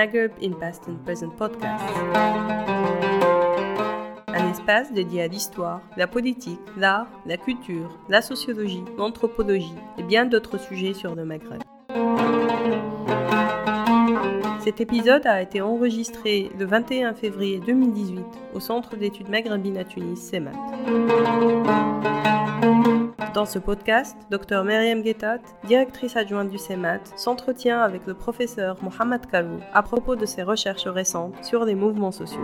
Maghreb in Past and Present Podcast, un espace dédié à l'histoire, la politique, l'art, la culture, la sociologie, l'anthropologie et bien d'autres sujets sur le Maghreb. Cet épisode a été enregistré le 21 février 2018 au Centre d'études maghrébines à Tunis, CEMAT. Dans ce podcast, Dr Myriam Guettat, directrice adjointe du CEMAT, s'entretient avec le professeur Mohamed Kalou à propos de ses recherches récentes sur les mouvements sociaux.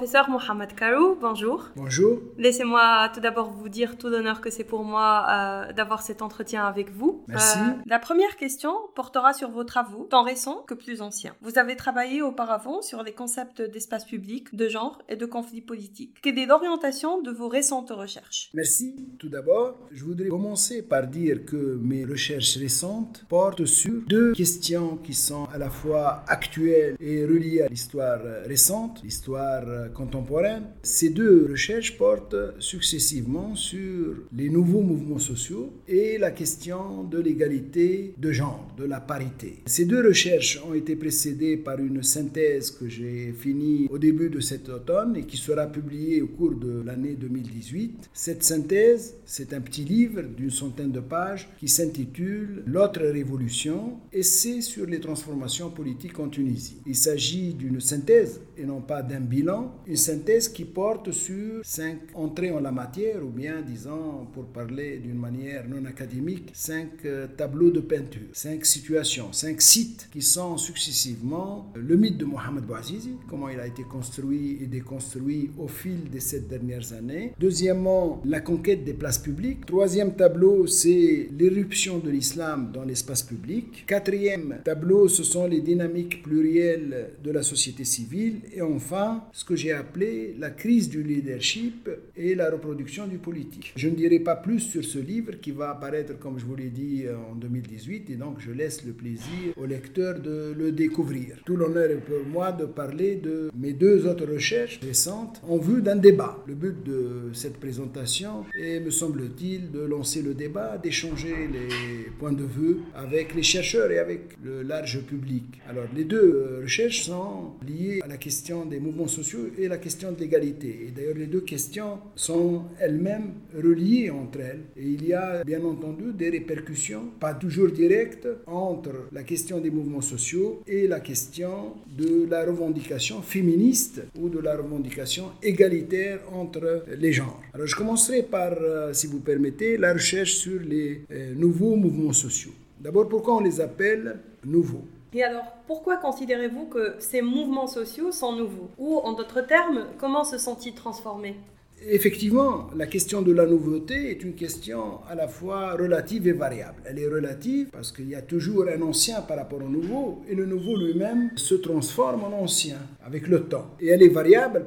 Professeur Mohamed Karou, bonjour. Bonjour. Laissez-moi tout d'abord vous dire tout l'honneur que c'est pour moi euh, d'avoir cet entretien avec vous. Merci. Euh, la première question portera sur vos travaux, tant récents que plus anciens. Vous avez travaillé auparavant sur les concepts d'espace public, de genre et de conflits politiques. Quelle est l'orientation de vos récentes recherches? Merci. Tout d'abord, je voudrais commencer par dire que mes recherches récentes portent sur deux questions qui sont à la fois actuelles et reliées à l'histoire récente, l'histoire contemporaine. Ces deux recherches portent successivement sur les nouveaux mouvements sociaux et la question de l'égalité de genre, de la parité. Ces deux recherches ont été précédées par une synthèse que j'ai finie au début de cet automne et qui sera publiée au cours de l'année 2018. Cette synthèse, c'est un petit livre d'une centaine de pages qui s'intitule L'autre révolution, essai sur les transformations politiques en Tunisie. Il s'agit d'une synthèse et non pas d'un bilan une synthèse qui porte sur cinq entrées en la matière, ou bien, disons, pour parler d'une manière non académique, cinq euh, tableaux de peinture, cinq situations, cinq sites qui sont successivement le mythe de Mohamed Bouazizi, comment il a été construit et déconstruit au fil des sept dernières années. Deuxièmement, la conquête des places publiques. Troisième tableau, c'est l'éruption de l'islam dans l'espace public. Quatrième tableau, ce sont les dynamiques plurielles de la société civile. Et enfin, ce que j'ai appelé la crise du leadership et la reproduction du politique. Je ne dirai pas plus sur ce livre qui va apparaître, comme je vous l'ai dit, en 2018, et donc je laisse le plaisir au lecteur de le découvrir. Tout l'honneur est pour moi de parler de mes deux autres recherches récentes en vue d'un débat. Le but de cette présentation est, me semble-t-il, de lancer le débat, d'échanger les points de vue avec les chercheurs et avec le large public. Alors, les deux recherches sont liées à la question des mouvements sociaux la question de l'égalité. Et d'ailleurs, les deux questions sont elles-mêmes reliées entre elles. Et il y a bien entendu des répercussions, pas toujours directes, entre la question des mouvements sociaux et la question de la revendication féministe ou de la revendication égalitaire entre les genres. Alors, je commencerai par, euh, si vous permettez, la recherche sur les euh, nouveaux mouvements sociaux. D'abord, pourquoi on les appelle nouveaux? Et alors, pourquoi considérez-vous que ces mouvements sociaux sont nouveaux? Ou, en d'autres termes, comment se sont-ils transformés? Effectivement, la question de la nouveauté est une question à la fois relative et variable. Elle est relative parce qu'il y a toujours un ancien par rapport au nouveau et le nouveau lui-même se transforme en ancien avec le temps. Et elle est variable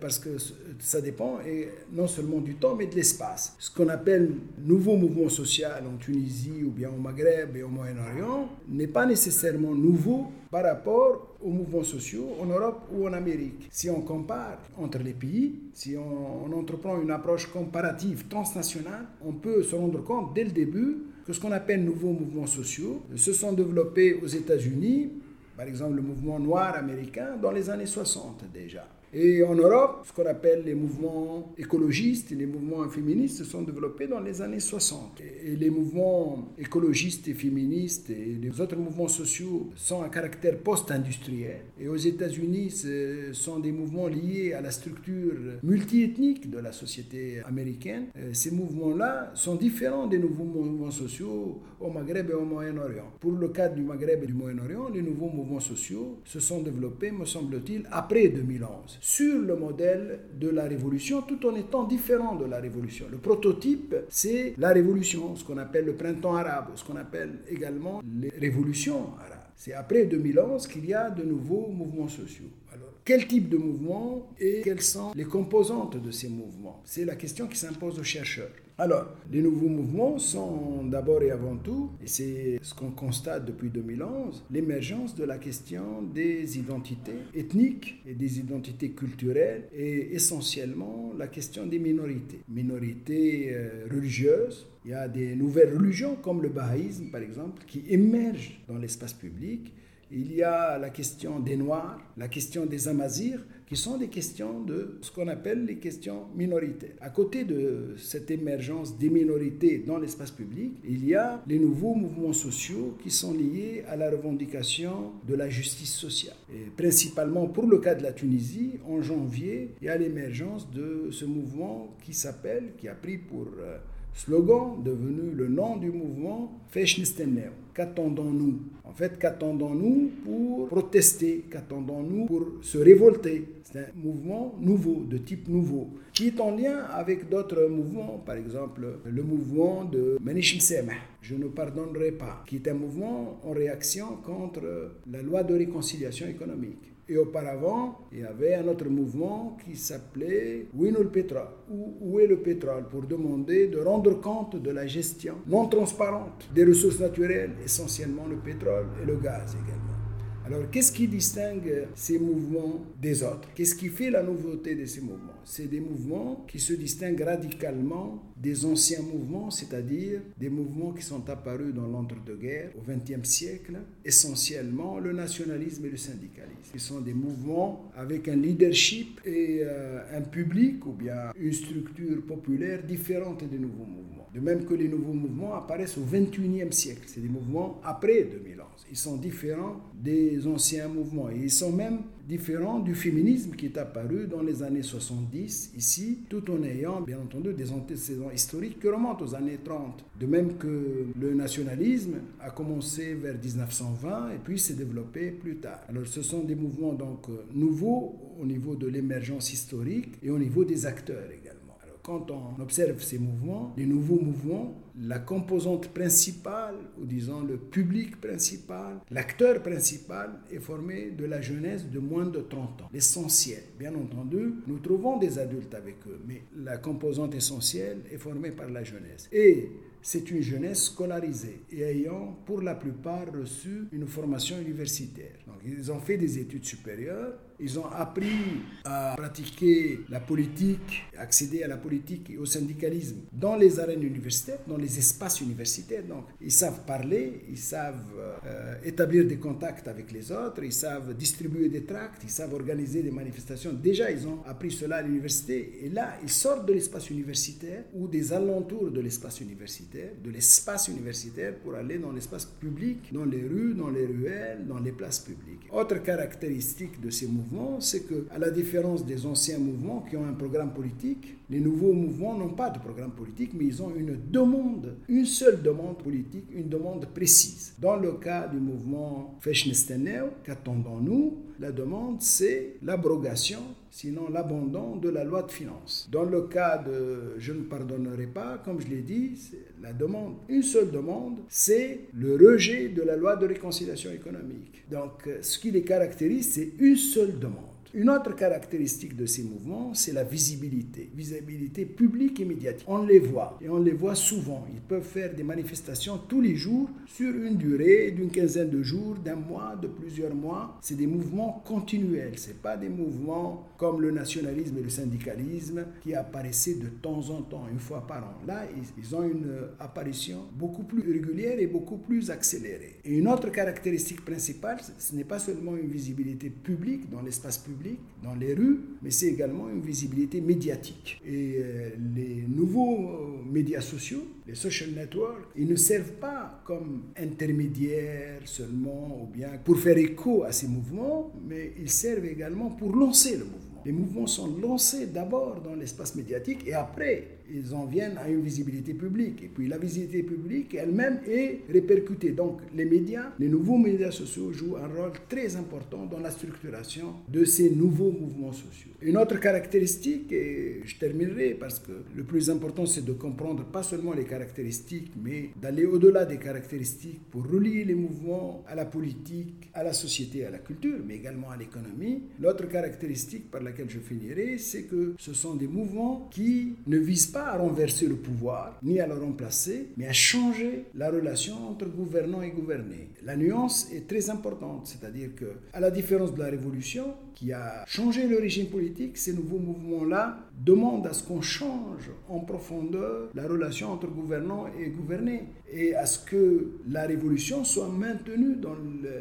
parce que ça dépend et non seulement du temps mais de l'espace. Ce qu'on appelle nouveau mouvement social en Tunisie ou bien au Maghreb et au Moyen-Orient n'est pas nécessairement nouveau par rapport aux mouvements sociaux en Europe ou en Amérique. Si on compare entre les pays, si on, on entreprend une approche comparative transnationale, on peut se rendre compte dès le début que ce qu'on appelle nouveaux mouvements sociaux se sont développés aux États-Unis, par exemple le mouvement noir américain, dans les années 60 déjà. Et en Europe, ce qu'on appelle les mouvements écologistes et les mouvements féministes se sont développés dans les années 60. Et les mouvements écologistes et féministes et les autres mouvements sociaux sont à caractère post-industriel. Et aux États-Unis, ce sont des mouvements liés à la structure multiethnique de la société américaine. Euh, ces mouvements-là sont différents des nouveaux mouvements sociaux au Maghreb et au Moyen-Orient. Pour le cas du Maghreb et du Moyen-Orient, les nouveaux mouvements sociaux se sont développés, me semble-t-il, après 2011 sur le modèle de la révolution tout en étant différent de la révolution. Le prototype, c'est la révolution, ce qu'on appelle le printemps arabe, ce qu'on appelle également les révolutions arabes. C'est après 2011 qu'il y a de nouveaux mouvements sociaux. Alors, quel type de mouvement et quelles sont les composantes de ces mouvements? C'est la question qui s'impose aux chercheurs. Alors, les nouveaux mouvements sont d'abord et avant tout, et c'est ce qu'on constate depuis 2011, l'émergence de la question des identités ethniques et des identités culturelles et essentiellement la question des minorités. Minorités euh, religieuses, il y a des nouvelles religions comme le bahaïsme par exemple qui émergent dans l'espace public. Il y a la question des Noirs, la question des Amazirs, qui sont des questions de ce qu'on appelle les questions minoritaires. À côté de cette émergence des minorités dans l'espace public, il y a les nouveaux mouvements sociaux qui sont liés à la revendication de la justice sociale. Et principalement pour le cas de la Tunisie, en janvier, il y a l'émergence de ce mouvement qui s'appelle, qui a pris pour euh, slogan devenu le nom du mouvement Feshnisteneo. Qu'attendons-nous? En fait, qu'attendons-nous pour protester? Qu'attendons-nous pour se révolter? C'est un mouvement nouveau, de type nouveau, qui est en lien avec d'autres mouvements, par exemple le mouvement de Manish Je ne pardonnerai pas, qui est un mouvement en réaction contre la loi de réconciliation économique. Et auparavant, il y avait un autre mouvement qui s'appelait Winul ou Où est le pétrole, pour demander de rendre compte de la gestion non transparente des ressources naturelles, essentiellement le pétrole et le gaz également. Alors, qu'est-ce qui distingue ces mouvements des autres? Qu'est-ce qui fait la nouveauté de ces mouvements? C'est des mouvements qui se distinguent radicalement des anciens mouvements, c'est-à-dire des mouvements qui sont apparus dans l'entre-deux-guerres au XXe siècle, essentiellement le nationalisme et le syndicalisme. Ce sont des mouvements avec un leadership et euh, un public ou bien une structure populaire différente des nouveaux mouvements. De même que les nouveaux mouvements apparaissent au XXIe siècle. C'est des mouvements après 2011. Ils sont différents des anciens mouvements. Et ils sont même différents du féminisme qui est apparu dans les années 70 ici, tout en ayant bien entendu des antécédents historiques qui remontent aux années 30. De même que le nationalisme a commencé vers 1920 et puis s'est développé plus tard. Alors ce sont des mouvements donc nouveaux au niveau de l'émergence historique et au niveau des acteurs également quand on observe ces mouvements, les nouveaux mouvements, la composante principale, ou disons le public principal, l'acteur principal est formé de la jeunesse de moins de 30 ans. L'essentiel, bien entendu, nous trouvons des adultes avec eux, mais la composante essentielle est formée par la jeunesse. Et c'est une jeunesse scolarisée et ayant pour la plupart reçu une formation universitaire. Donc, ils ont fait des études supérieures ils ont appris à pratiquer la politique, accéder à la politique et au syndicalisme dans les arènes universitaires, dans les espaces universitaires. Donc, ils savent parler, ils savent euh, établir des contacts avec les autres, ils savent distribuer des tracts, ils savent organiser des manifestations. Déjà, ils ont appris cela à l'université. Et là, ils sortent de l'espace universitaire ou des alentours de l'espace universitaire, de l'espace universitaire pour aller dans l'espace public, dans les rues, dans les ruelles, dans les places publiques. Autre caractéristique de ces mouvements, c'est que, à la différence des anciens mouvements qui ont un programme politique, les nouveaux mouvements n'ont pas de programme politique, mais ils ont une demande, une seule demande politique, une demande précise. Dans le cas du mouvement Feshnesteneu, qu'attendons-nous? La demande, c'est l'abrogation sinon l'abandon de la loi de finances. Dans le cas de je ne pardonnerai pas, comme je l'ai dit, la demande, une seule demande, c'est le rejet de la loi de réconciliation économique. Donc ce qui les caractérise, c'est une seule demande. Une autre caractéristique de ces mouvements, c'est la visibilité, visibilité publique et médiatique. On les voit et on les voit souvent. Ils peuvent faire des manifestations tous les jours sur une durée d'une quinzaine de jours, d'un mois, de plusieurs mois. C'est des mouvements continuels. C'est pas des mouvements comme le nationalisme et le syndicalisme qui apparaissaient de temps en temps, une fois par an. Là, ils ont une apparition beaucoup plus régulière et beaucoup plus accélérée. Et une autre caractéristique principale, ce n'est pas seulement une visibilité publique dans l'espace public dans les rues, mais c'est également une visibilité médiatique. Et euh, les nouveaux euh, médias sociaux, les social networks, ils ne servent pas comme intermédiaires seulement ou bien pour faire écho à ces mouvements, mais ils servent également pour lancer le mouvement. Les mouvements sont lancés d'abord dans l'espace médiatique et après ils en viennent à une visibilité publique. Et puis la visibilité publique elle-même est répercutée. Donc les médias, les nouveaux médias sociaux jouent un rôle très important dans la structuration de ces nouveaux mouvements sociaux. Une autre caractéristique, et je terminerai parce que le plus important c'est de comprendre pas seulement les caractéristiques, mais d'aller au-delà des caractéristiques pour relier les mouvements à la politique, à la société, à la culture, mais également à l'économie. L'autre caractéristique par laquelle je finirai, c'est que ce sont des mouvements qui ne visent pas à renverser le pouvoir, ni à le remplacer, mais à changer la relation entre gouvernants et gouvernés. La nuance est très importante, c'est-à-dire que, à la différence de la Révolution, qui a changé le régime politique, ces nouveaux mouvements-là demandent à ce qu'on change en profondeur la relation entre gouvernants et gouvernés, et à ce que la Révolution soit maintenue dans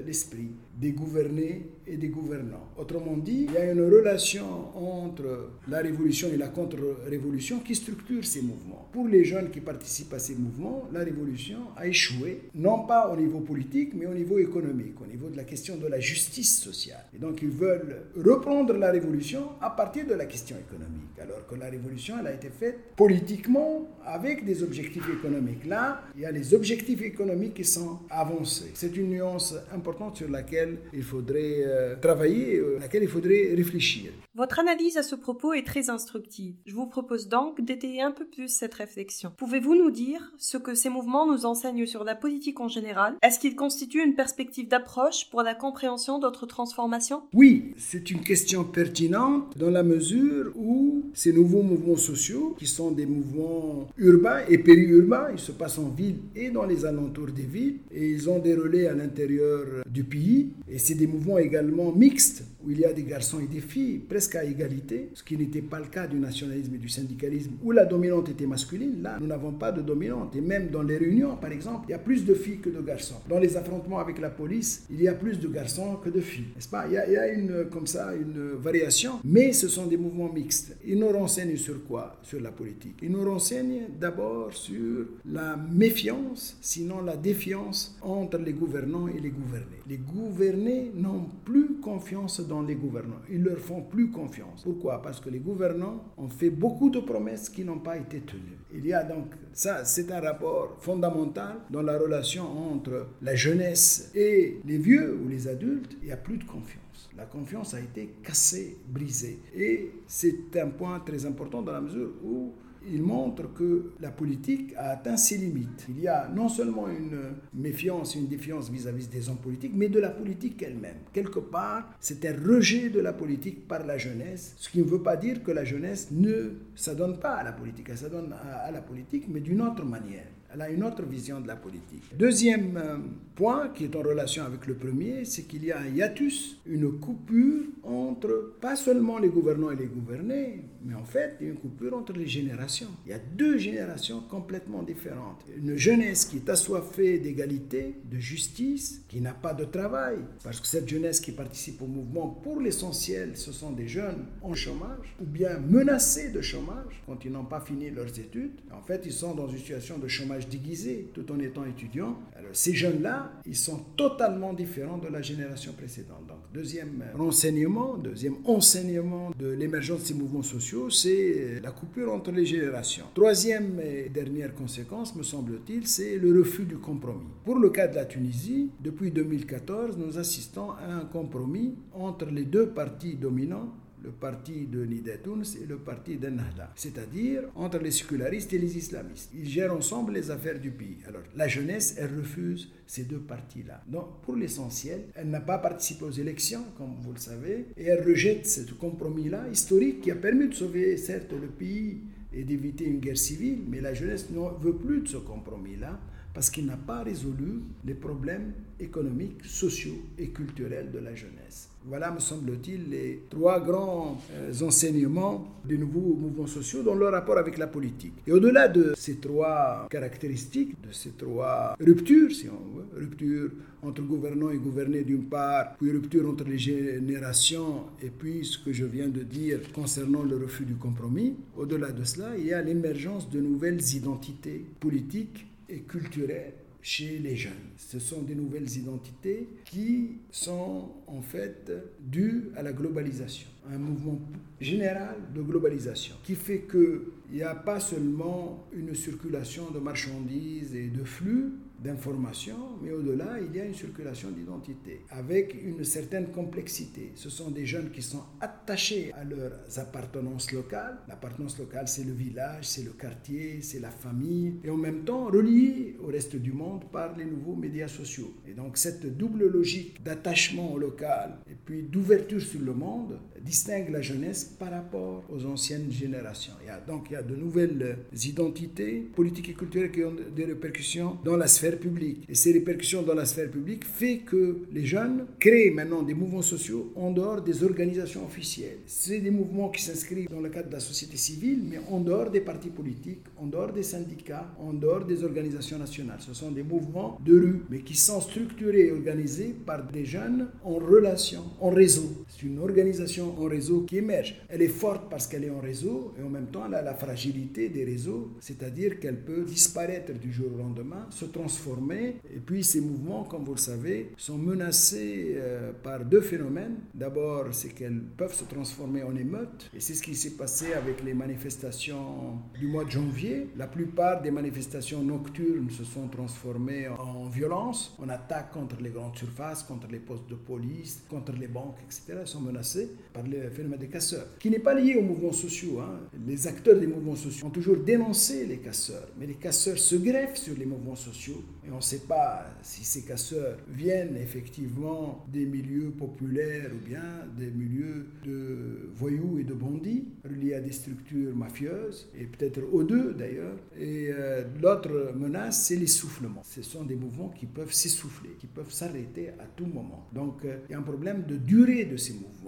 l'esprit des gouvernés et des gouvernants. Autrement dit, il y a une relation entre la révolution et la contre-révolution qui structure ces mouvements. Pour les jeunes qui participent à ces mouvements, la révolution a échoué, non pas au niveau politique, mais au niveau économique, au niveau de la question de la justice sociale. Et donc ils veulent reprendre la révolution à partir de la question économique, alors que la révolution, elle a été faite politiquement avec des objectifs économiques. Là, il y a les objectifs économiques qui sont avancés. C'est une nuance importante sur laquelle il faudrait euh, travailler, euh, laquelle il faudrait réfléchir. Votre analyse à ce propos est très instructive. Je vous propose donc d'étayer un peu plus cette réflexion. Pouvez-vous nous dire ce que ces mouvements nous enseignent sur la politique en général? Est-ce qu'ils constituent une perspective d'approche pour la compréhension d'autres transformations? Oui, c'est une question pertinente dans la mesure où ces nouveaux mouvements sociaux, qui sont des mouvements urbains et périurbains, ils se passent en ville et dans les alentours des villes, et ils ont des relais à l'intérieur du pays, et c'est des mouvements également mixtes où il y a des garçons et des filles presque à égalité, ce qui n'était pas le cas du nationalisme et du syndicalisme, où la dominante était masculine. Là, nous n'avons pas de dominante. Et même dans les réunions, par exemple, il y a plus de filles que de garçons. Dans les affrontements avec la police, il y a plus de garçons que de filles. N'est-ce pas? Il y, a, une, comme ça, une variation, mais ce sont des mouvements mixtes. Ils nous renseignent sur quoi? Sur la politique. Ils nous renseignent d'abord sur la méfiance, sinon la défiance entre les gouvernants et les gouvernés. Les gouvernés n'ont plus confiance les gouvernants. Ils leur font plus confiance. Pourquoi? Parce que les gouvernants ont fait beaucoup de promesses qui n'ont pas été tenues. Il y a donc ça, c'est un rapport fondamental dans la relation entre la jeunesse et les vieux ou les adultes. Il n'y a plus de confiance. La confiance a été cassée, brisée. Et c'est un point très important dans la mesure où il montre que la politique a atteint ses limites. Il y a non seulement une méfiance, une défiance vis-à-vis des hommes politiques, mais de la politique elle-même. Quelque part, c'est un rejet de la politique par la jeunesse, ce qui ne veut pas dire que la jeunesse ne s'adonne pas à la politique, elle s'adonne à la politique, mais d'une autre manière. Elle a une autre vision de la politique. Deuxième euh, point qui est en relation avec le premier, c'est qu'il y a un hiatus, une coupure entre pas seulement les gouvernants et les gouvernés, mais en fait une coupure entre les générations. Il y a deux générations complètement différentes. Une jeunesse qui est assoiffée d'égalité, de justice, qui n'a pas de travail, parce que cette jeunesse qui participe au mouvement, pour l'essentiel, ce sont des jeunes en chômage, ou bien menacés de chômage quand ils n'ont pas fini leurs études. En fait, ils sont dans une situation de chômage déguisé tout en étant étudiant. Ces jeunes-là, ils sont totalement différents de la génération précédente. Donc deuxième renseignement, deuxième enseignement de l'émergence de ces mouvements sociaux, c'est la coupure entre les générations. Troisième et dernière conséquence, me semble-t-il, c'est le refus du compromis. Pour le cas de la Tunisie, depuis 2014, nous assistons à un compromis entre les deux partis dominants le parti de Nidetouns et le parti d'Ennahda, c'est-à-dire entre les sécularistes et les islamistes. Ils gèrent ensemble les affaires du pays. Alors, la jeunesse, elle refuse ces deux partis-là. Donc, pour l'essentiel, elle n'a pas participé aux élections, comme vous le savez, et elle rejette ce compromis-là historique qui a permis de sauver, certes, le pays et d'éviter une guerre civile, mais la jeunesse ne veut plus de ce compromis-là parce qu'il n'a pas résolu les problèmes économiques, sociaux et culturels de la jeunesse. Voilà, me semble-t-il, les trois grands euh, enseignements des nouveaux mouvements sociaux dans leur rapport avec la politique. Et au-delà de ces trois caractéristiques, de ces trois ruptures, si on veut, rupture entre gouvernants et gouvernés d'une part, puis rupture entre les générations, et puis ce que je viens de dire concernant le refus du compromis, au-delà de cela, il y a l'émergence de nouvelles identités politiques et culturelles chez les jeunes. Ce sont des nouvelles identités qui sont en fait dues à la globalisation, un mouvement général de globalisation qui fait qu'il n'y a pas seulement une circulation de marchandises et de flux, d'informations, mais au-delà, il y a une circulation d'identité avec une certaine complexité. Ce sont des jeunes qui sont attachés à leurs appartenances locales. L'appartenance locale, c'est le village, c'est le quartier, c'est la famille, et en même temps reliés au reste du monde par les nouveaux médias sociaux. Et donc cette double logique d'attachement au local et puis d'ouverture sur le monde distingue la jeunesse par rapport aux anciennes générations. Il y a, donc il y a de nouvelles identités politiques et culturelles qui ont des répercussions dans la sphère publique. Et ces répercussions dans la sphère publique fait que les jeunes créent maintenant des mouvements sociaux en dehors des organisations officielles. C'est des mouvements qui s'inscrivent dans le cadre de la société civile, mais en dehors des partis politiques, en dehors des syndicats, en dehors des organisations nationales. Ce sont des mouvements de rue, mais qui sont structurés et organisés par des jeunes en relation, en réseau. C'est une organisation en réseau qui émerge. Elle est forte parce qu'elle est en réseau et en même temps elle a la fragilité des réseaux, c'est-à-dire qu'elle peut disparaître du jour au lendemain, se transformer. Et puis ces mouvements, comme vous le savez, sont menacés euh, par deux phénomènes. D'abord, c'est qu'elles peuvent se transformer en émeutes et c'est ce qui s'est passé avec les manifestations du mois de janvier. La plupart des manifestations nocturnes se sont transformées en violence, en attaque contre les grandes surfaces, contre les postes de police, contre les banques, etc. Elles sont menacées par le phénomène des casseurs, qui n'est pas lié aux mouvements sociaux. Hein. Les acteurs des mouvements sociaux ont toujours dénoncé les casseurs, mais les casseurs se greffent sur les mouvements sociaux et on ne sait pas si ces casseurs viennent effectivement des milieux populaires ou bien des milieux de voyous et de bandits reliés à des structures mafieuses et peut-être aux deux d'ailleurs. Et euh, l'autre menace, c'est l'essoufflement. Ce sont des mouvements qui peuvent s'essouffler, qui peuvent s'arrêter à tout moment. Donc euh, il y a un problème de durée de ces mouvements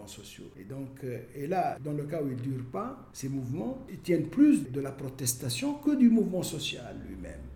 Et donc, euh, et là, dans le cas où ils ne durent pas, ces mouvements ils tiennent plus de la protestation que du mouvement social lui-même.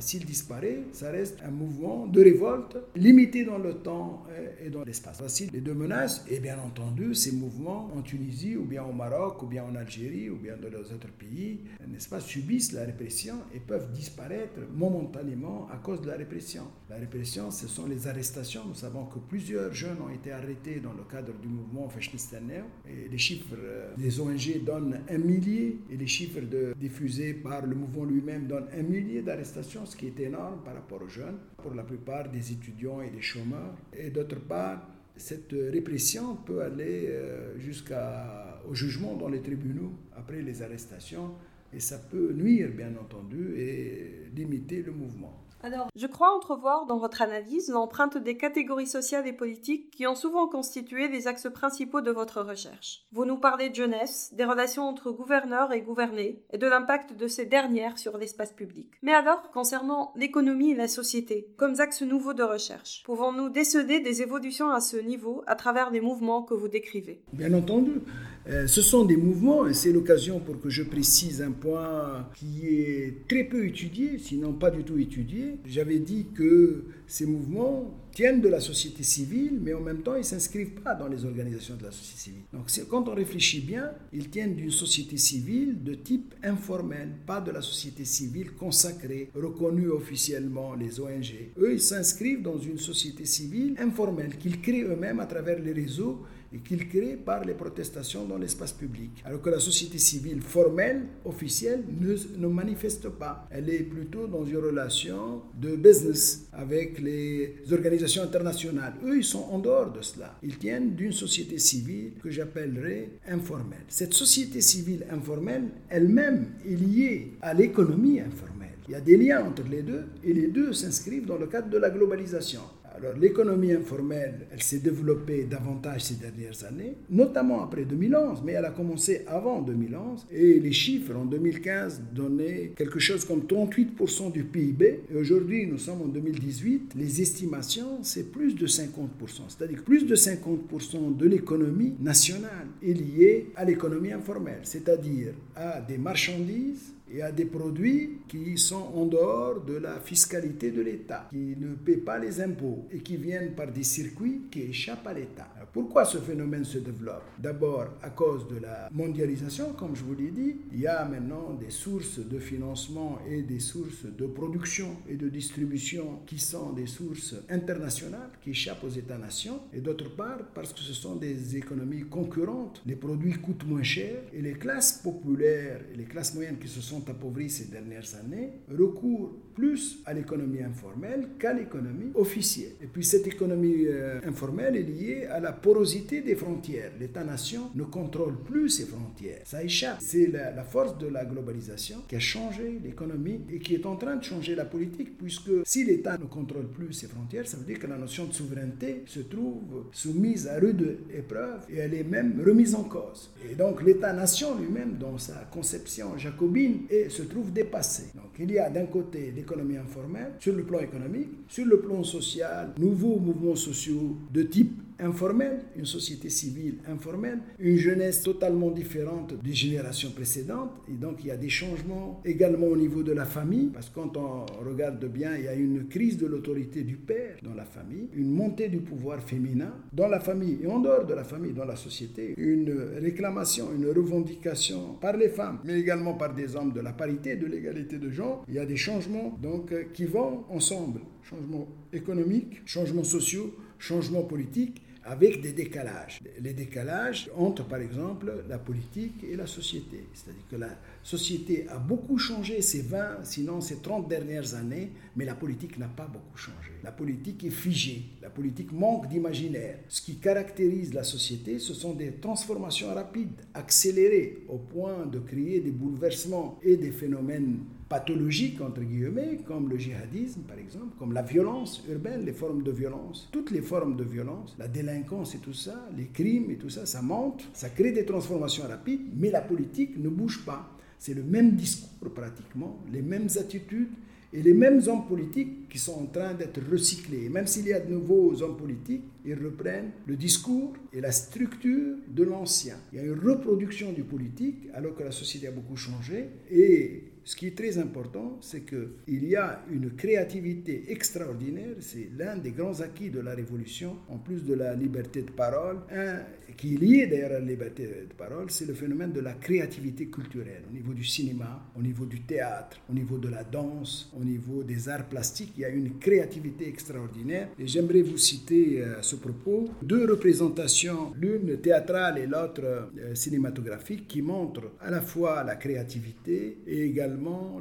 S'il disparaît, ça reste un mouvement de révolte limité dans le temps et dans l'espace. Voici les deux menaces, et bien entendu, ces mouvements en Tunisie, ou bien au Maroc, ou bien en Algérie, ou bien dans les autres pays, n'est-ce pas, subissent la répression et peuvent disparaître momentanément à cause de la répression. La répression, ce sont les arrestations. Nous savons que plusieurs jeunes ont été arrêtés dans le cadre du mouvement Fashnistaneo, et les chiffres euh, des ONG donnent un millier, et les chiffres diffusés par le mouvement lui-même donnent un millier d'arrestations ce qui est énorme par rapport aux jeunes, pour la plupart des étudiants et des chômeurs. Et d'autre part, cette répression peut aller euh, jusqu'au jugement dans les tribunaux après les arrestations et ça peut nuire bien entendu et limiter le mouvement. Je crois entrevoir dans votre analyse l'empreinte des catégories sociales et politiques qui ont souvent constitué les axes principaux de votre recherche. Vous nous parlez de jeunesse, des relations entre gouverneurs et gouvernés, et de l'impact de ces dernières sur l'espace public. Mais alors, concernant l'économie et la société, comme axes nouveaux de recherche, pouvons-nous déceler des évolutions à ce niveau à travers les mouvements que vous décrivez? Bien entendu. Euh, ce sont des mouvements, et c'est l'occasion pour que je précise un point qui est très peu étudié, sinon pas du tout étudié. J'avais dit que ces mouvements tiennent de la société civile, mais en même temps, ils ne s'inscrivent pas dans les organisations de la société civile. Donc quand on réfléchit bien, ils tiennent d'une société civile de type informel, pas de la société civile consacrée, reconnue officiellement, les ONG. Eux, ils s'inscrivent dans une société civile informelle qu'ils créent eux-mêmes à travers les réseaux et qu'il crée par les protestations dans l'espace public. Alors que la société civile formelle, officielle, ne, ne manifeste pas. Elle est plutôt dans une relation de business avec les organisations internationales. Eux, ils sont en dehors de cela. Ils tiennent d'une société civile que j'appellerais informelle. Cette société civile informelle, elle-même, est liée à l'économie informelle. Il y a des liens entre les deux et les deux s'inscrivent dans le cadre de la globalisation. Alors l'économie informelle, elle s'est développée davantage ces dernières années, notamment après 2011, mais elle a commencé avant 2011. Et les chiffres en 2015 donnaient quelque chose comme 38% du PIB. Et aujourd'hui, nous sommes en 2018, les estimations, c'est plus de 50%. C'est-à-dire plus de 50% de l'économie nationale est liée à l'économie informelle, c'est-à-dire à des marchandises et à des produits qui sont en dehors de la fiscalité de l'État, qui ne paient pas les impôts et qui viennent par des circuits qui échappent à l'État. Pourquoi ce phénomène se développe? D'abord à cause de la mondialisation, comme je vous l'ai dit. Il y a maintenant des sources de financement et des sources de production et de distribution qui sont des sources internationales qui échappent aux États-nations. Et d'autre part, parce que ce sont des économies concurrentes, les produits coûtent moins cher et les classes populaires et les classes moyennes qui se sont sont appauvries ces dernières années, recourent plus à l'économie informelle qu'à l'économie officielle. Et puis cette économie euh, informelle est liée à la porosité des frontières. L'État-nation ne contrôle plus ses frontières. Ça échappe. C'est la, force de la globalisation qui a changé l'économie et qui est en train de changer la politique, puisque si l'État ne contrôle plus ses frontières, ça veut dire que la notion de souveraineté se trouve soumise à rude épreuve et elle est même remise en cause. Et donc l'État-nation lui-même, dans sa conception jacobine, se trouve dépassé. Donc il y a d'un côté l'économie informelle, sur le plan économique, sur le plan social, nouveaux mouvements sociaux de type informelle, une société civile informelle, une jeunesse totalement différente des générations précédentes. Et donc il y a des changements également au niveau de la famille, parce que quand on regarde bien, il y a une crise de l'autorité du père dans la famille, une montée du pouvoir féminin dans la famille et en dehors de la famille, dans la société, une réclamation, une revendication par les femmes, mais également par des hommes de la parité, de l'égalité de genre. Il y a des changements donc qui vont ensemble, changements économiques, changements sociaux, changements politiques avec des décalages. Les décalages entre, par exemple, la politique et la société. C'est-à-dire que la société a beaucoup changé ces 20, sinon ces 30 dernières années, mais la politique n'a pas beaucoup changé. La politique est figée, la politique manque d'imaginaire. Ce qui caractérise la société, ce sont des transformations rapides, accélérées, au point de créer des bouleversements et des phénomènes pathologiques, entre guillemets, comme le djihadisme, par exemple, comme la violence urbaine, les formes de violence, toutes les formes de violence, la délinquance et tout ça, les crimes et tout ça, ça monte, ça crée des transformations rapides, mais la politique ne bouge pas. C'est le même discours pratiquement, les mêmes attitudes et les mêmes hommes politiques qui sont en train d'être recyclés. même s'il y a de nouveaux hommes politiques, ils reprennent le discours et la structure de l'ancien. Il y a une reproduction du politique alors que la société a beaucoup changé et ce qui est très important, c'est qu'il y a une créativité extraordinaire. C'est l'un des grands acquis de la Révolution, en plus de la liberté de parole. Un qui est lié d'ailleurs à la liberté de parole, c'est le phénomène de la créativité culturelle. Au niveau du cinéma, au niveau du théâtre, au niveau de la danse, au niveau des arts plastiques, il y a une créativité extraordinaire. Et j'aimerais vous citer euh, à ce propos deux représentations, l'une théâtrale et l'autre euh, cinématographique, qui montrent à la fois la créativité et également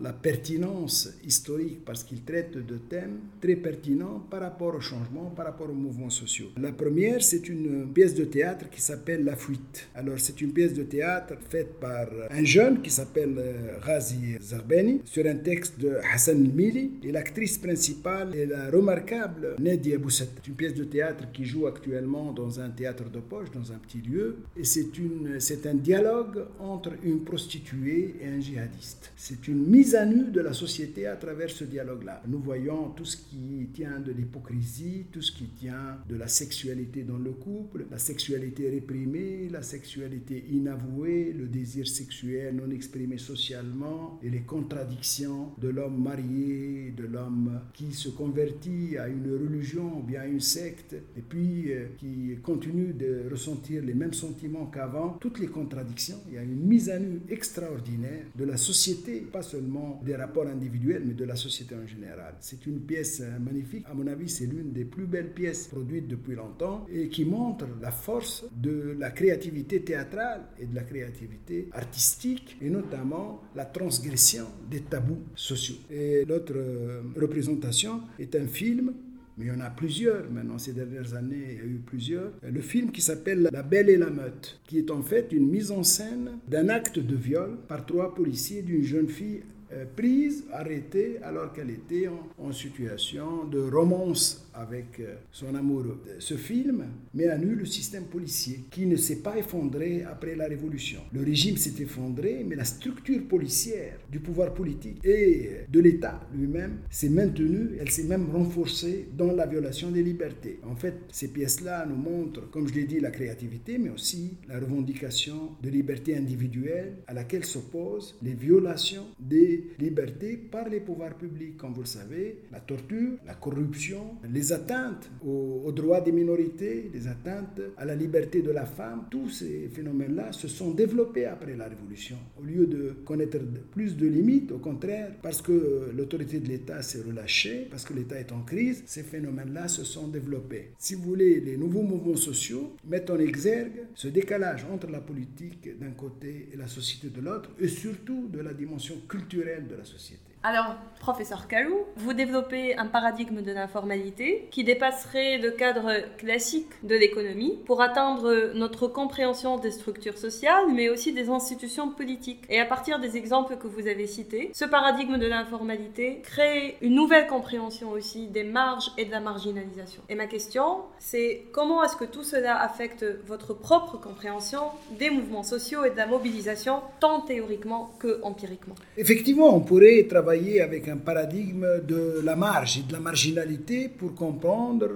la pertinence historique parce qu'il traite de thèmes très pertinents par rapport au changement, par rapport aux mouvements sociaux. La première, c'est une pièce de théâtre qui s'appelle La Fuite. Alors, c'est une pièce de théâtre faite par un jeune qui s'appelle euh, Ghazi Zarbeni sur un texte de Hassan Mili et l'actrice principale est la remarquable Nedia Bousset. C'est une pièce de théâtre qui joue actuellement dans un théâtre de poche, dans un petit lieu et c'est un dialogue entre une prostituée et un djihadiste. C'est c'est une mise à nu de la société à travers ce dialogue-là. Nous voyons tout ce qui tient de l'hypocrisie, tout ce qui tient de la sexualité dans le couple, la sexualité réprimée, la sexualité inavouée, le désir sexuel non exprimé socialement et les contradictions de l'homme marié, de l'homme qui se convertit à une religion ou bien à une secte et puis euh, qui continue de ressentir les mêmes sentiments qu'avant. Toutes les contradictions, il y a une mise à nu extraordinaire de la société pas seulement des rapports individuels, mais de la société en général. C'est une pièce euh, magnifique. À mon avis, c'est l'une des plus belles pièces produites depuis longtemps et qui montre la force de la créativité théâtrale et de la créativité artistique, et notamment la transgression des tabous sociaux. Et l'autre euh, représentation est un film mais il y en a plusieurs maintenant, ces dernières années, il y a eu plusieurs. Le film qui s'appelle La Belle et la Meute, qui est en fait une mise en scène d'un acte de viol par trois policiers d'une jeune fille euh, prise, arrêtée, alors qu'elle était en, situation de romance avec euh, son amoureux. Ce film met à nu le système policier qui ne s'est pas effondré après la Révolution. Le régime s'est effondré, mais la structure policière du pouvoir politique et de l'État lui-même s'est maintenue, elle s'est même renforcée dans la violation des libertés. En fait, ces pièces-là nous montrent, comme je l'ai dit, la créativité, mais aussi la revendication de liberté individuelle à laquelle s'opposent les violations des des libertés par les pouvoirs publics. Comme vous le savez, la torture, la corruption, les atteintes aux, droits des minorités, les atteintes à la liberté de la femme, tous ces phénomènes-là se sont développés après la Révolution. Au lieu de connaître plus de limites, au contraire, parce que l'autorité de l'État s'est relâchée, parce que l'État est en crise, ces phénomènes-là se sont développés. Si vous voulez, les nouveaux mouvements sociaux mettent en exergue ce décalage entre la politique d'un côté et la société de l'autre, et surtout de la dimension culturelle de la société. Alors, professeur Kalou, vous développez un paradigme de l'informalité qui dépasserait le cadre classique de l'économie pour atteindre notre compréhension des structures sociales, mais aussi des institutions politiques. Et à partir des exemples que vous avez cités, ce paradigme de l'informalité crée une nouvelle compréhension aussi des marges et de la marginalisation. Et ma question, c'est comment est-ce que tout cela affecte votre propre compréhension des mouvements sociaux et de la mobilisation, tant théoriquement que empiriquement? Effectivement, on pourrait travailler avec un paradigme de la marge et de la marginalité pour comprendre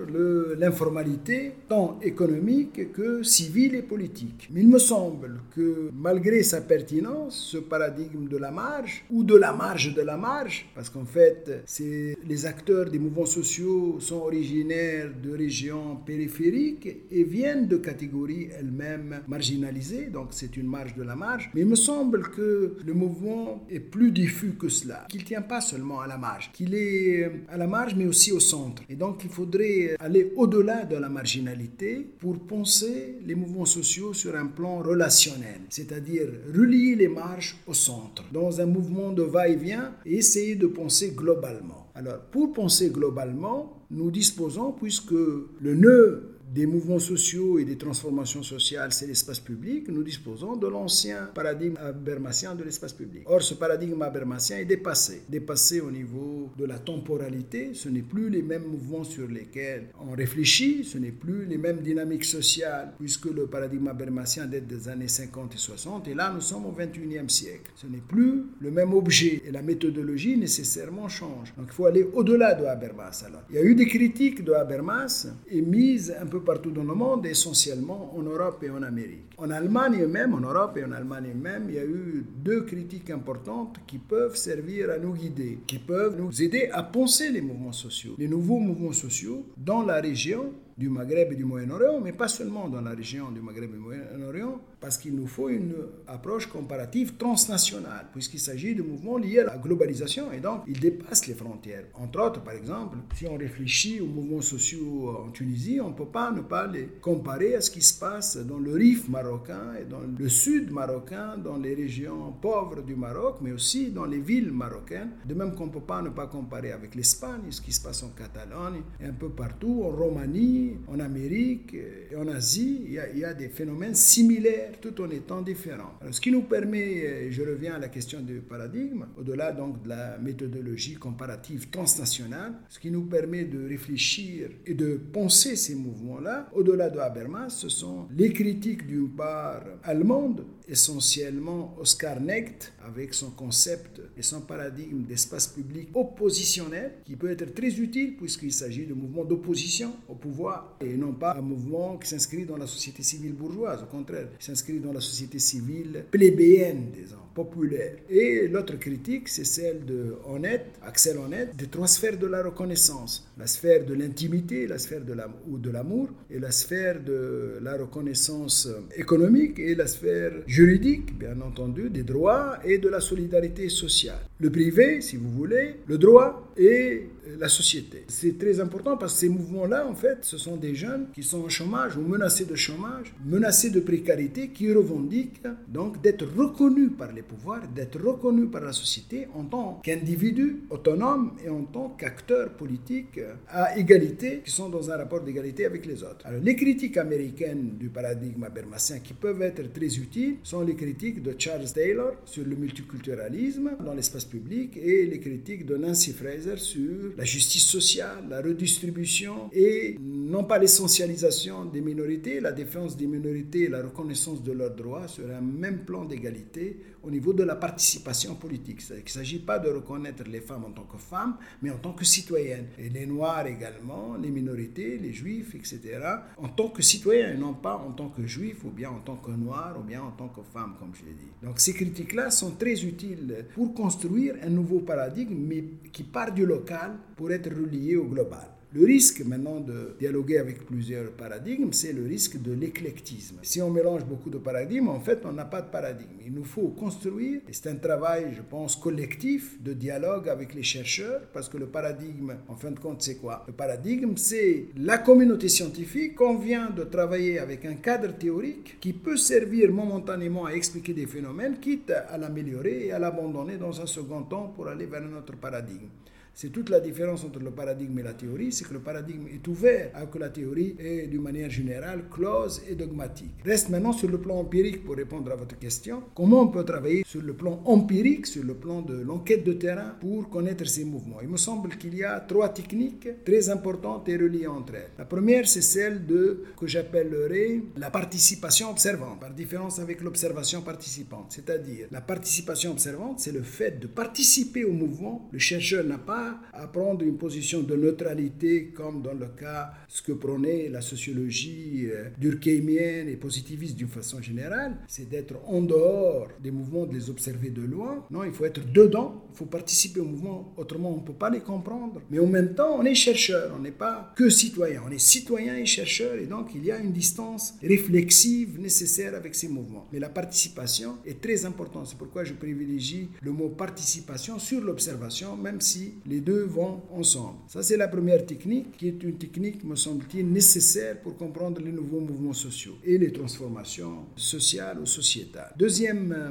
l'informalité tant économique que civile et politique. Mais il me semble que malgré sa pertinence, ce paradigme de la marge ou de la marge de la marge, parce qu'en fait, les acteurs des mouvements sociaux sont originaires de régions périphériques et viennent de catégories elles-mêmes marginalisées, donc c'est une marge de la marge. Mais il me semble que le mouvement est plus diffus que cela, qu'il tient pas seulement à la marge, qu'il est à la marge mais aussi au centre. Et donc il faudrait aller au-delà de la marginalité pour penser les mouvements sociaux sur un plan relationnel, c'est-à-dire relier les marges au centre, dans un mouvement de va-et-vient et essayer de penser globalement. Alors pour penser globalement, nous disposons, puisque le nœud des mouvements sociaux et des transformations sociales, c'est l'espace public, nous disposons de l'ancien paradigme habermasien de l'espace public. Or, ce paradigme habermasien est dépassé, dépassé au niveau de la temporalité. Ce n'est plus les mêmes mouvements sur lesquels on réfléchit, ce n'est plus les mêmes dynamiques sociales, puisque le paradigme habermasien date des années 50 et 60, et là, nous sommes au 21e siècle. Ce n'est plus le même objet, et la méthodologie nécessairement change. Donc, il faut aller au-delà de Habermas. Il y a eu des critiques de Habermas émises un peu partout dans le monde, essentiellement en Europe et en Amérique. En Allemagne même, en Europe et en Allemagne même, il y a eu deux critiques importantes qui peuvent servir à nous guider, qui peuvent nous aider à penser les mouvements sociaux, les nouveaux mouvements sociaux dans la région du Maghreb et du Moyen-Orient, mais pas seulement dans la région du Maghreb et du Moyen-Orient, parce qu'il nous faut une approche comparative transnationale, puisqu'il s'agit de mouvements liés à la globalisation, et donc ils dépassent les frontières. Entre autres, par exemple, si on réfléchit aux mouvements sociaux en Tunisie, on ne peut pas ne pas les comparer à ce qui se passe dans le Rif marocain et dans le sud marocain, dans les régions pauvres du Maroc, mais aussi dans les villes marocaines, de même qu'on ne peut pas ne pas comparer avec l'Espagne, ce qui se passe en Catalogne, et un peu partout, en Roumanie, en Amérique et en Asie, il y, a, des phénomènes similaires tout en étant différents. ce qui nous permet, je reviens à la question du paradigme, au-delà donc de la méthodologie comparative transnationale, ce qui nous permet de réfléchir et de penser ces mouvements-là, au-delà de Habermas, ce sont les critiques d'une part allemande, essentiellement Oscar Necht, avec son concept et son paradigme d'espace public oppositionnel, qui peut être très utile puisqu'il s'agit de mouvements d'opposition au pouvoir et non pas un mouvement qui s'inscrit dans la société civile bourgeoise. Au contraire, il s'inscrit dans la société civile plébéienne, disons, populaire. Et l'autre critique, c'est celle de Honnête, Axel Honnête, des trois sphères de la reconnaissance. La sphère de l'intimité, la sphère de ou de l'amour, et la sphère de la reconnaissance économique et la sphère juridique, bien entendu, des droits et de la solidarité sociale. Le privé, si vous voulez, le droit et la société. C'est très important parce que ces mouvements-là, en fait, ce sont des jeunes qui sont au chômage ou menacés de chômage, menacés de précarité, qui revendiquent donc d'être reconnus par les pouvoirs, d'être reconnus par la société en tant qu'individus autonomes et en tant qu'acteurs politiques à égalité, qui sont dans un rapport d'égalité avec les autres. Alors, les critiques américaines du paradigme habermasien qui peuvent être très utiles sont les critiques de Charles Taylor sur le multiculturalisme dans l'espace public et les critiques de Nancy Fraser sur la justice sociale, la redistribution et non pas l'essentialisation des minorités, la défense des minorités et la reconnaissance de leurs droits sur un même plan d'égalité au niveau de la participation politique. Il ne s'agit pas de reconnaître les femmes en tant que femmes, mais en tant que citoyennes. Et les Noirs également, les minorités, les Juifs, etc., en tant que citoyens et non pas en tant que Juifs ou bien en tant que Noirs ou bien en tant que femmes, comme je l'ai dit. Donc ces critiques-là sont très utiles pour construire un nouveau paradigme, mais qui part du local pour être relié au global. Le risque maintenant de dialoguer avec plusieurs paradigmes, c'est le risque de l'éclectisme. Si on mélange beaucoup de paradigmes, en fait, on n'a pas de paradigme. Il nous faut construire, et c'est un travail, je pense, collectif de dialogue avec les chercheurs, parce que le paradigme, en fin de compte, c'est quoi? Le paradigme, c'est la communauté scientifique. On vient de travailler avec un cadre théorique qui peut servir momentanément à expliquer des phénomènes, quitte à l'améliorer et à l'abandonner dans un second temps pour aller vers un autre paradigme. C'est toute la différence entre le paradigme et la théorie, c'est que le paradigme est ouvert alors que la théorie est d'une manière générale close et dogmatique. Reste maintenant sur le plan empirique pour répondre à votre question. Comment on peut travailler sur le plan empirique, sur le plan de l'enquête de terrain pour connaître ces mouvements? Il me semble qu'il y a trois techniques très importantes et reliées entre elles. La première, c'est celle de que j'appellerais la participation observante, par différence avec l'observation participante. C'est-à-dire, la participation observante, c'est le fait de participer au mouvement. Le chercheur n'a pas à prendre une position de neutralité comme dans le cas ce que prônait la sociologie euh, durkheimienne et positiviste d'une façon générale, c'est d'être en dehors des mouvements, de les observer de loin. Non, il faut être dedans, il faut participer au mouvement, autrement on ne peut pas les comprendre. Mais en même temps, on est chercheur, on n'est pas que citoyen, on est citoyen et chercheur et donc il y a une distance réflexive nécessaire avec ces mouvements. Mais la participation est très importante, c'est pourquoi je privilégie le mot participation sur l'observation, même si les deux vont ensemble. Ça, c'est la première technique, qui est une technique, me semble-t-il, nécessaire pour comprendre les nouveaux mouvements sociaux et les transformations sociales ou sociétales. Deuxième euh,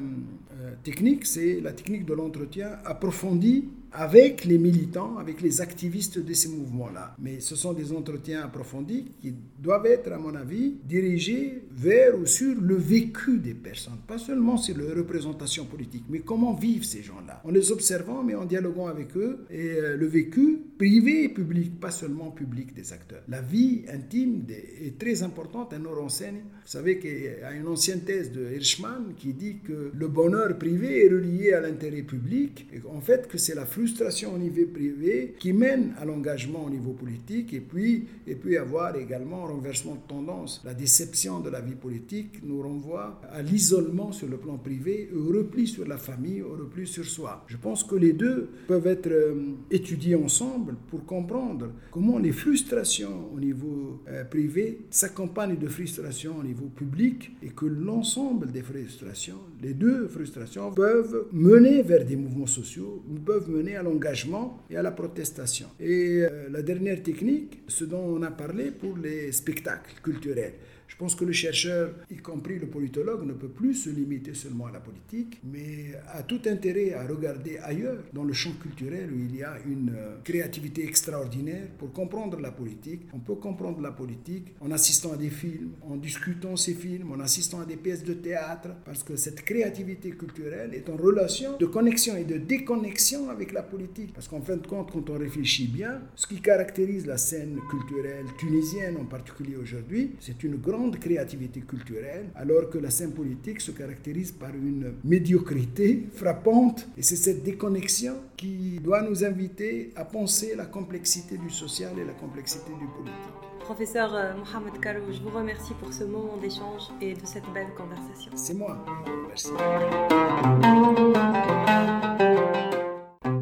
euh, technique, c'est la technique de l'entretien approfondi avec les militants, avec les activistes de ces mouvements-là. Mais ce sont des entretiens approfondis qui doivent être, à mon avis, dirigés vers ou sur le vécu des personnes, pas seulement sur leur représentation politique, mais comment vivent ces gens-là, en les observant, mais en dialoguant avec eux, et euh, le vécu privé et public, pas seulement public des acteurs. La vie intime est très importante, elle nous renseigne. Vous savez qu'il y a une ancienne thèse de Hirschman qui dit que le bonheur privé est relié à l'intérêt public, et en fait que c'est la frustration au niveau privé qui mène à l'engagement au niveau politique et puis, et puis avoir également un renversement de tendance. La déception de la vie politique nous renvoie à l'isolement sur le plan privé, au repli sur la famille, au repli sur soi. Je pense que les deux peuvent être euh, étudiés ensemble pour comprendre comment les frustrations au niveau euh, privé s'accompagnent de frustrations au niveau public et que l'ensemble des frustrations, les deux frustrations peuvent mener vers des mouvements sociaux, peuvent mener à l'engagement et à la protestation. Et euh, la dernière technique, ce dont on a parlé pour les spectacles culturels. Je pense que le chercheur, y compris le politologue, ne peut plus se limiter seulement à la politique, mais a tout intérêt à regarder ailleurs, dans le champ culturel où il y a une euh, créativité extraordinaire pour comprendre la politique. On peut comprendre la politique en assistant à des films, en discutant ces films, en assistant à des pièces de théâtre, parce que cette créativité culturelle est en relation de connexion et de déconnexion avec la politique. Parce qu'en fin de compte, quand on réfléchit bien, ce qui caractérise la scène culturelle tunisienne en particulier aujourd'hui, c'est une grande de créativité culturelle, alors que la scène politique se caractérise par une médiocrité frappante. Et c'est cette déconnexion qui doit nous inviter à penser la complexité du social et la complexité du politique. Professeur euh, Mohamed Karou, je vous remercie pour ce moment d'échange et de cette belle conversation. C'est moi. Merci.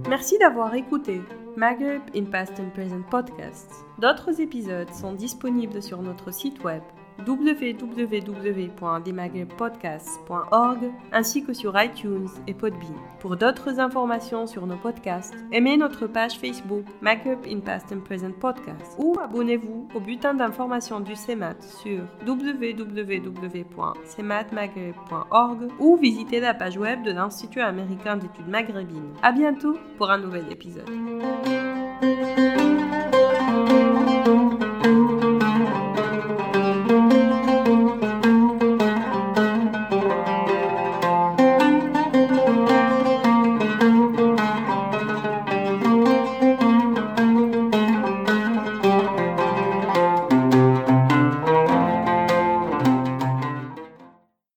Merci d'avoir écouté Maghreb in Past and Present Podcast. D'autres épisodes sont disponibles sur notre site web www.demaghrebpodcasts.org ainsi que sur iTunes et Podbean. Pour d'autres informations sur nos podcasts, aimez notre page Facebook Maghreb in Past and Present Podcast ou abonnez-vous au bulletin d'information du CEMAT sur www.cematmaghreb.org ou visitez la page web de l'Institut américain d'études maghrébines. À bientôt pour un nouvel épisode.